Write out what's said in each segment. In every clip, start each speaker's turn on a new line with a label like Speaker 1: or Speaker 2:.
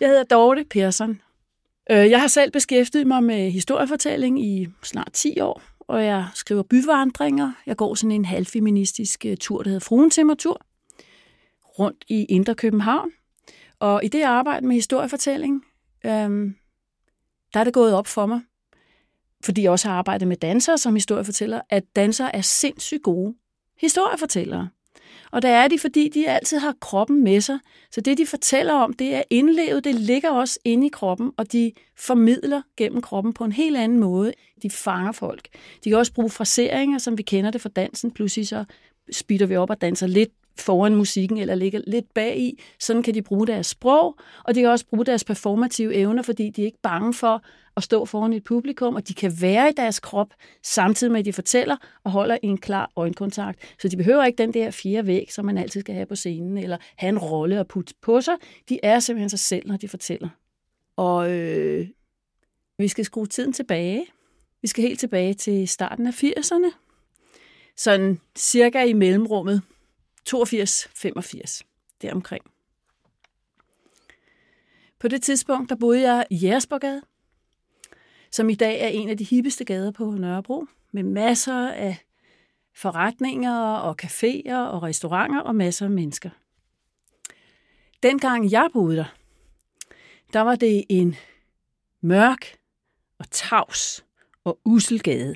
Speaker 1: Jeg hedder Dorte Persson. Øh, jeg har selv beskæftiget mig med historiefortælling i snart 10 år, og jeg skriver byvandringer. Jeg går sådan en halvfeministisk øh, tur, der hedder Fruentimmertur, rundt i Indre København. Og i det arbejde med historiefortælling, øhm, der er det gået op for mig, fordi jeg også har arbejdet med dansere som historiefortæller, at dansere er sindssygt gode historiefortællere. Og der er de, fordi de altid har kroppen med sig. Så det, de fortæller om, det er indlevet, det ligger også inde i kroppen, og de formidler gennem kroppen på en helt anden måde. De fanger folk. De kan også bruge fraseringer, som vi kender det fra dansen. Pludselig så spitter vi op og danser lidt foran musikken eller ligger lidt bag i. Sådan kan de bruge deres sprog, og de kan også bruge deres performative evner, fordi de er ikke bange for at stå foran et publikum, og de kan være i deres krop, samtidig med, at de fortæller og holder en klar øjenkontakt. Så de behøver ikke den der fire væg, som man altid skal have på scenen, eller have en rolle og putte på sig. De er simpelthen sig selv, når de fortæller. Og øh, vi skal skrue tiden tilbage. Vi skal helt tilbage til starten af 80'erne. Sådan cirka i mellemrummet 82-85, deromkring. På det tidspunkt, der boede jeg i Jægersborgade, som i dag er en af de hippeste gader på Nørrebro, med masser af forretninger og caféer og restauranter og masser af mennesker. Dengang jeg boede der, der var det en mørk og tavs og usel gade.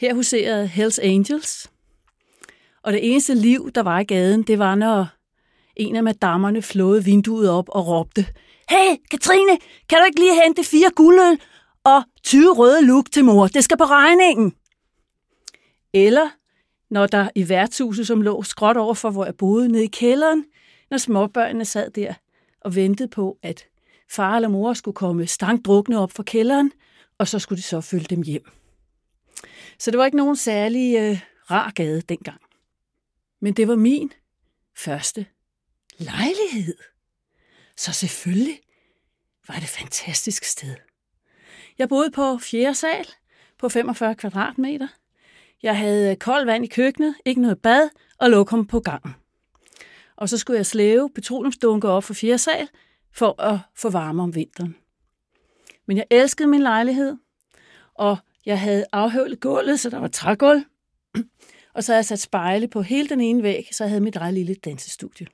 Speaker 1: Her huserede Hells Angels, og det eneste liv, der var i gaden, det var, når en af madammerne flåede vinduet op og råbte, Hey, Katrine, kan du ikke lige hente fire guldøl og 20 røde luk til mor? Det skal på regningen. Eller når der i værtshuset, som lå skråt over for, hvor jeg boede, nede i kælderen, når småbørnene sad der og ventede på, at far eller mor skulle komme stankdrukne op fra kælderen, og så skulle de så følge dem hjem. Så det var ikke nogen særlig øh, rar gade dengang. Men det var min første lejlighed. Så selvfølgelig var det et fantastisk sted. Jeg boede på fjerde sal på 45 kvadratmeter. Jeg havde koldt vand i køkkenet, ikke noget bad og lokum på gangen. Og så skulle jeg slæve petroleumsdunker op for fjerde sal for at få varme om vinteren. Men jeg elskede min lejlighed, og jeg havde afhøvlet gulvet, så der var trægulv. Og så havde jeg sat spejle på hele den ene væg, så jeg havde mit eget lille dansestudie.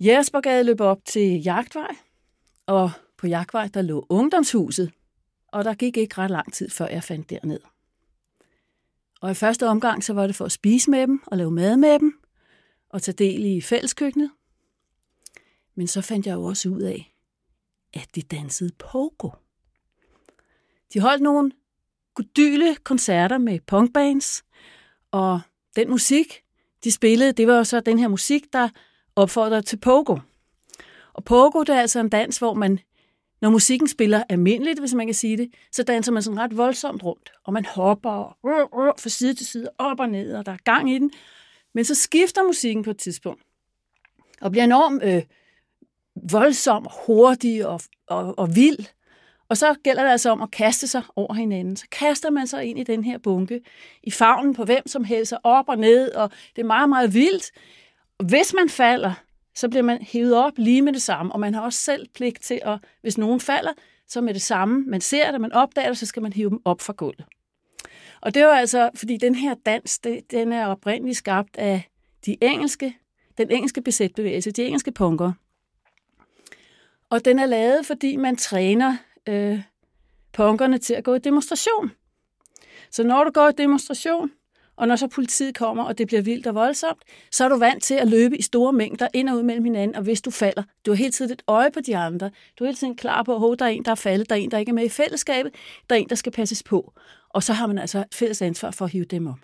Speaker 1: Jægersborgade løb op til Jagtvej, og på Jagtvej der lå ungdomshuset, og der gik ikke ret lang tid, før jeg fandt derned. Og i første omgang, så var det for at spise med dem og lave mad med dem, og tage del i fælleskøkkenet. Men så fandt jeg jo også ud af, at de dansede pogo. De holdt nogle godyle koncerter med punkbands, og den musik, de spillede, det var jo så den her musik, der opfordrer til pogo. Og pogo, det er altså en dans, hvor man, når musikken spiller almindeligt, hvis man kan sige det, så danser man sådan ret voldsomt rundt, og man hopper og, fra side til side, op og ned, og der er gang i den. Men så skifter musikken på et tidspunkt, og bliver enormt øh, voldsom, hurtig og, og, og vild. Og så gælder det altså om at kaste sig over hinanden. Så kaster man sig ind i den her bunke, i favnen på hvem som helst, op og ned, og det er meget, meget vildt. Hvis man falder, så bliver man hævet op lige med det samme, og man har også selv pligt til at, hvis nogen falder, så med det samme, man ser det, man opdager det, så skal man hive dem op fra gulvet. Og det var altså, fordi den her dans, det, den er oprindeligt skabt af de engelske, den engelske besætbevægelse, de engelske punker. Og den er lavet, fordi man træner øh, punkerne til at gå i demonstration. Så når du går i demonstration, og når så politiet kommer, og det bliver vildt og voldsomt, så er du vant til at løbe i store mængder ind og ud mellem hinanden, og hvis du falder, du har hele tiden et øje på de andre. Du er hele tiden klar på, at der er en, der er faldet, der er en, der ikke er med i fællesskabet, der er en, der skal passes på. Og så har man altså et fælles ansvar for at hive dem op.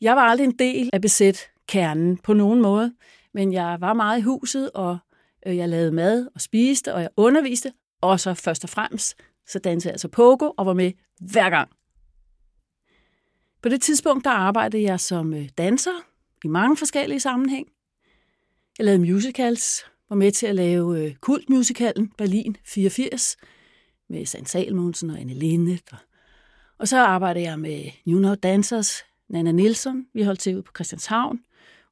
Speaker 1: Jeg var aldrig en del af besæt kernen på nogen måde, men jeg var meget i huset, og øh, jeg lavede mad og spiste, og jeg underviste, og så først og fremmest, så dansede jeg altså pogo og var med hver gang. På det tidspunkt, der arbejdede jeg som øh, danser i mange forskellige sammenhæng. Jeg lavede musicals, var med til at lave øh, kultmusicalen Berlin 84 med Sand Salmonsen og Anne Lindet. Og, så arbejdede jeg med New Now Dancers, Nana Nielsen. Vi holdt til ud på Christianshavn,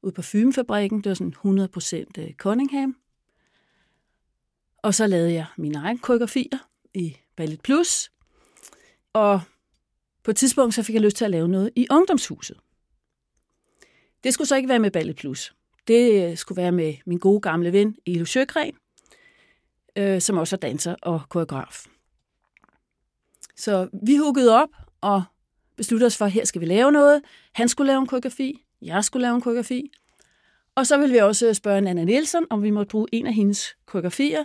Speaker 1: ude på Fymefabrikken. Det var sådan 100% øh, Cunningham. Og så lavede jeg mine egne koreografier i Ballet Plus. Og på et tidspunkt så fik jeg lyst til at lave noget i ungdomshuset. Det skulle så ikke være med Ballet Plus. Det øh, skulle være med min gode gamle ven, Elo Sjøgren, øh, som også er danser og koreograf. Så vi huggede op og besluttede os for, at her skal vi lave noget. Han skulle lave en koreografi, jeg skulle lave en koreografi. Og så ville vi også spørge Anna Nielsen, om vi måtte bruge en af hendes koreografier,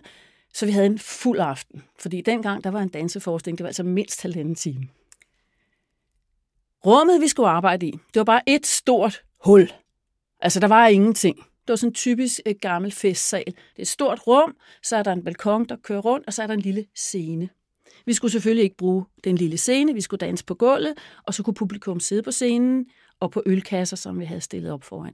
Speaker 1: så vi havde en fuld aften. Fordi dengang, der var en danseforestilling, det var altså mindst halvanden time. Rummet, vi skulle arbejde i, det var bare et stort hul. Altså, der var ingenting. Det var sådan en typisk et gammel festsal. Det er et stort rum, så er der en balkon, der kører rundt, og så er der en lille scene. Vi skulle selvfølgelig ikke bruge den lille scene, vi skulle danse på gulvet, og så kunne publikum sidde på scenen og på ølkasser, som vi havde stillet op foran.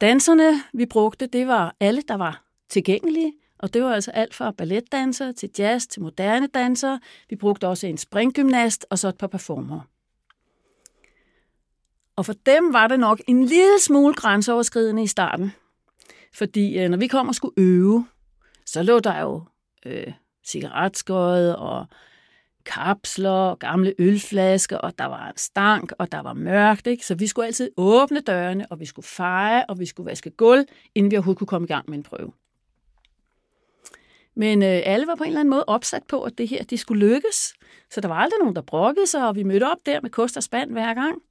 Speaker 1: Danserne, vi brugte, det var alle, der var tilgængelige, og det var altså alt fra balletdansere til jazz til moderne dansere. Vi brugte også en springgymnast og så et par performer. Og for dem var det nok en lille smule grænseoverskridende i starten. Fordi øh, når vi kom og skulle øve, så lå der jo øh, cigaretskåret og kapsler og gamle ølflasker, og der var en stank, og der var mørkt. Ikke? Så vi skulle altid åbne dørene, og vi skulle feje, og vi skulle vaske gulv, inden vi overhovedet kunne komme i gang med en prøve. Men øh, alle var på en eller anden måde opsat på, at det her det skulle lykkes. Så der var aldrig nogen, der brokkede sig, og vi mødte op der med kost og spand hver gang.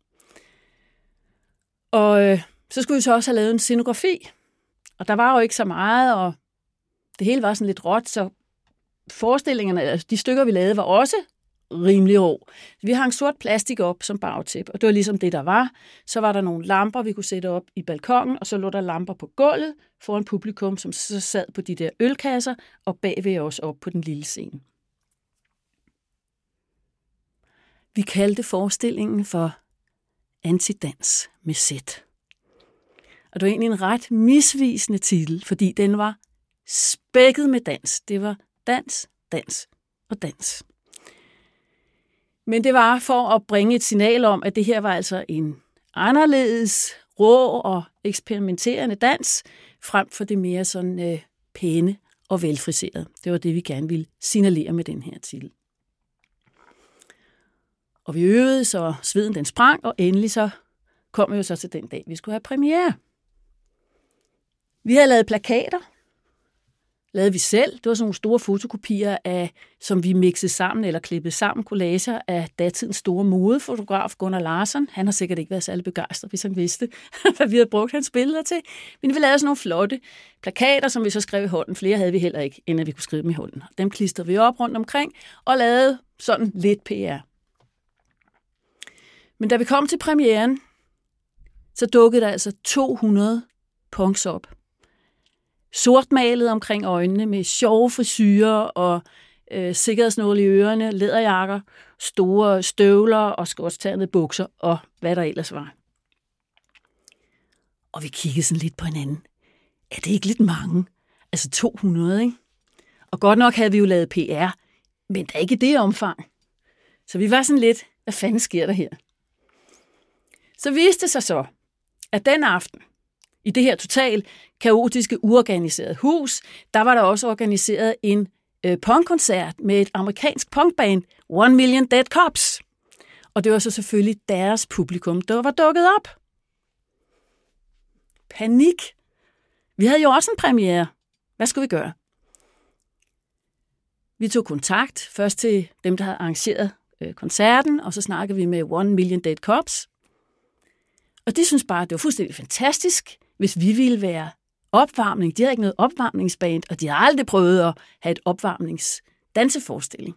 Speaker 1: Og øh, så skulle vi så også have lavet en scenografi. Og der var jo ikke så meget, og det hele var sådan lidt råt, så forestillingerne, altså de stykker, vi lavede, var også rimelig rå. Vi hang sort plastik op som bagtæp, og det var ligesom det, der var. Så var der nogle lamper, vi kunne sætte op i balkongen, og så lå der lamper på gulvet foran publikum, som så sad på de der ølkasser, og bagved os op på den lille scene. Vi kaldte forestillingen for Antidans med sæt. Og det var egentlig en ret misvisende titel, fordi den var spækket med dans. Det var dans, dans og dans. Men det var for at bringe et signal om, at det her var altså en anderledes, rå og eksperimenterende dans, frem for det mere sådan øh, pæne og velfriserede. Det var det, vi gerne ville signalere med den her titel. Og vi øvede, så sveden den sprang, og endelig så kom vi jo så til den dag, vi skulle have premiere. Vi havde lavet plakater, lavede vi selv. Det var sådan nogle store fotokopier, af, som vi mixede sammen eller klippede sammen, collager af datidens store modefotograf Gunnar Larsen. Han har sikkert ikke været særlig begejstret, hvis han vidste, hvad vi havde brugt hans billeder til. Men vi lavede sådan nogle flotte plakater, som vi så skrev i hånden. Flere havde vi heller ikke, inden vi kunne skrive dem i hånden. Dem klistrede vi op rundt omkring og lavede sådan lidt PR. Men da vi kom til premieren, så dukkede der altså 200 punks op sortmalet omkring øjnene med sjove frisyrer og øh, sikkerhedsnål i ørerne, læderjakker, store støvler og skortsternede bukser og hvad der ellers var. Og vi kiggede sådan lidt på hinanden. Er det ikke lidt mange? Altså 200, ikke? Og godt nok havde vi jo lavet PR, men der er ikke det omfang. Så vi var sådan lidt, hvad fanden sker der her? Så viste det sig så, at den aften, i det her totalt kaotiske, uorganiserede hus, der var der også organiseret en øh, punkkoncert med et amerikansk punkband, One Million Dead Cops. Og det var så selvfølgelig deres publikum, der var dukket op. Panik. Vi havde jo også en premiere. Hvad skulle vi gøre? Vi tog kontakt først til dem, der havde arrangeret øh, koncerten, og så snakkede vi med One Million Dead Cops. Og de synes bare, at det var fuldstændig fantastisk hvis vi ville være opvarmning. De havde ikke noget opvarmningsband, og de har aldrig prøvet at have et opvarmningsdanseforestilling.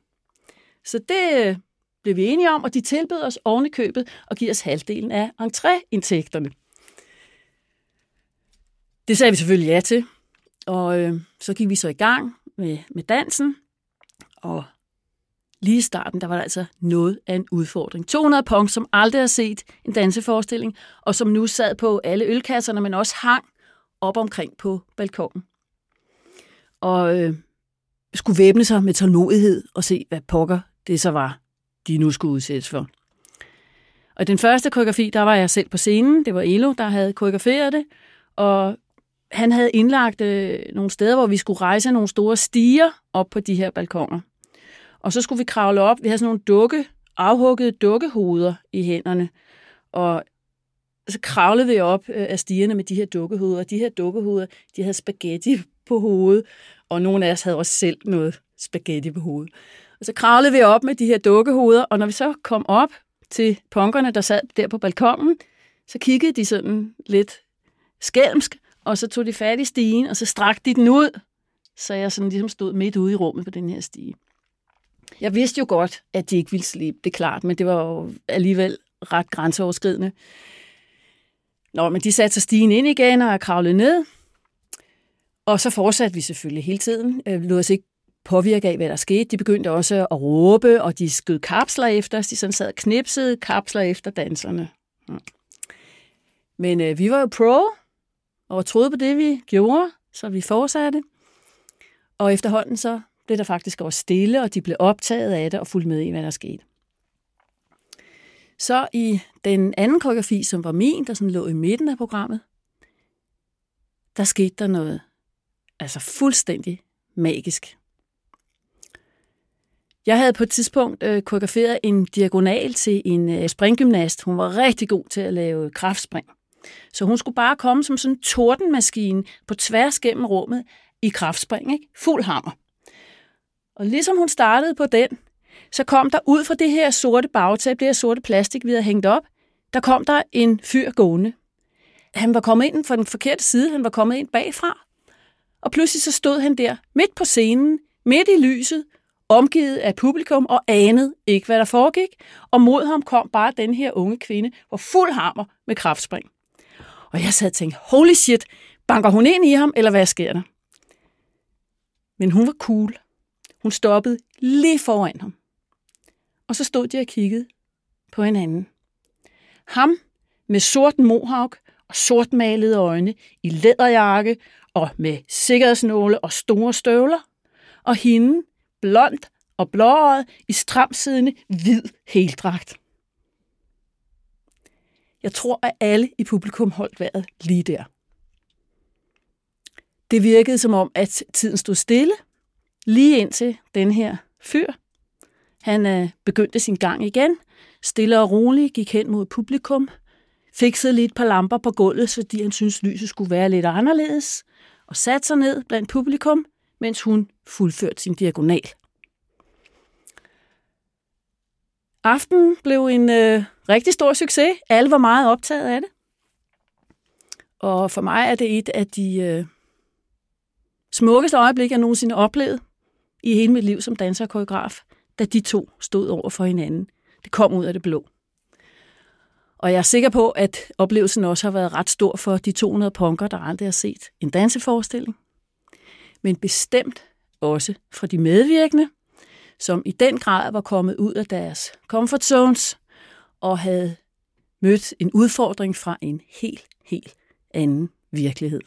Speaker 1: Så det øh, blev vi enige om, og de tilbød os ovenikøbet købet og give os halvdelen af entréindtægterne. Det sagde vi selvfølgelig ja til, og øh, så gik vi så i gang med, med dansen, og lige i starten, der var der altså noget af en udfordring. 200 punkt, som aldrig har set en danseforestilling, og som nu sad på alle ølkasserne, men også hang op omkring på balkongen. Og øh, skulle væbne sig med tålmodighed og se, hvad pokker det så var, de nu skulle udsættes for. Og i den første koreografi, der var jeg selv på scenen. Det var Elo, der havde koreograferet det. Og han havde indlagt øh, nogle steder, hvor vi skulle rejse nogle store stiger op på de her balkoner. Og så skulle vi kravle op. Vi havde sådan nogle dukke, afhuggede dukkehoveder i hænderne. Og så kravlede vi op øh, af stierne med de her dukkehoveder. De her dukkehoveder, de havde spaghetti på hovedet, og nogle af os havde også selv noget spaghetti på hovedet. Og så kravlede vi op med de her dukkehoveder, og når vi så kom op til punkerne, der sad der på balkongen, så kiggede de sådan lidt skælmsk, og så tog de fat i stigen, og så strakte de den ud, så jeg sådan ligesom stod midt ude i rummet på den her stige. Jeg vidste jo godt, at de ikke ville slippe, det er klart, men det var jo alligevel ret grænseoverskridende. Nå, men de satte sig stigen ind igen, og kravlede ned. Og så fortsatte vi selvfølgelig hele tiden. Øh, lod os ikke påvirke af, hvad der skete. De begyndte også at råbe, og de skød kapsler efter os. De sådan sad og knipsede kapsler efter danserne. Mm. Men øh, vi var jo pro, og troede på det, vi gjorde, så vi fortsatte. Og efterhånden så blev der faktisk også stille, og de blev optaget af det og fulgte med i, hvad der skete. Så i den anden koreografi, som var min, der sådan lå i midten af programmet, der skete der noget altså fuldstændig magisk. Jeg havde på et tidspunkt øh, koreograferet en diagonal til en øh, springgymnast. Hun var rigtig god til at lave kraftspring. Så hun skulle bare komme som sådan en tordenmaskine på tværs gennem rummet i kraftspring, ikke? Fuld hammer. Og ligesom hun startede på den, så kom der ud fra det her sorte bagtæppe, det her sorte plastik, vi havde hængt op, der kom der en fyr gående. Han var kommet ind fra den forkerte side, han var kommet ind bagfra. Og pludselig så stod han der, midt på scenen, midt i lyset, omgivet af publikum og anede ikke, hvad der foregik. Og mod ham kom bare den her unge kvinde, hvor fuld hammer med kraftspring. Og jeg sad og tænkte, holy shit, banker hun ind i ham, eller hvad sker der? Men hun var cool. Hun stoppede lige foran ham. Og så stod de og kiggede på hinanden. Ham med sort mohawk og sortmalede øjne i læderjakke og med sikkerhedsnåle og store støvler. Og hende, blond og blåret i stramsiddende hvid heldragt. Jeg tror, at alle i publikum holdt vejret lige der. Det virkede som om, at tiden stod stille, lige indtil den her fyr, han øh, begyndte sin gang igen, stille og roligt gik hen mod publikum, fikset lidt par lamper på gulvet, fordi han syntes, lyset skulle være lidt anderledes, og satte sig ned blandt publikum, mens hun fuldførte sin diagonal. Aftenen blev en øh, rigtig stor succes. Alle var meget optaget af det. Og for mig er det et af de øh, smukkeste øjeblikke, jeg nogensinde oplevet i hele mit liv som danser og koreograf, da de to stod over for hinanden. Det kom ud af det blå. Og jeg er sikker på, at oplevelsen også har været ret stor for de 200 punker, der aldrig har set en danseforestilling. Men bestemt også for de medvirkende, som i den grad var kommet ud af deres comfort zones og havde mødt en udfordring fra en helt, helt anden virkelighed.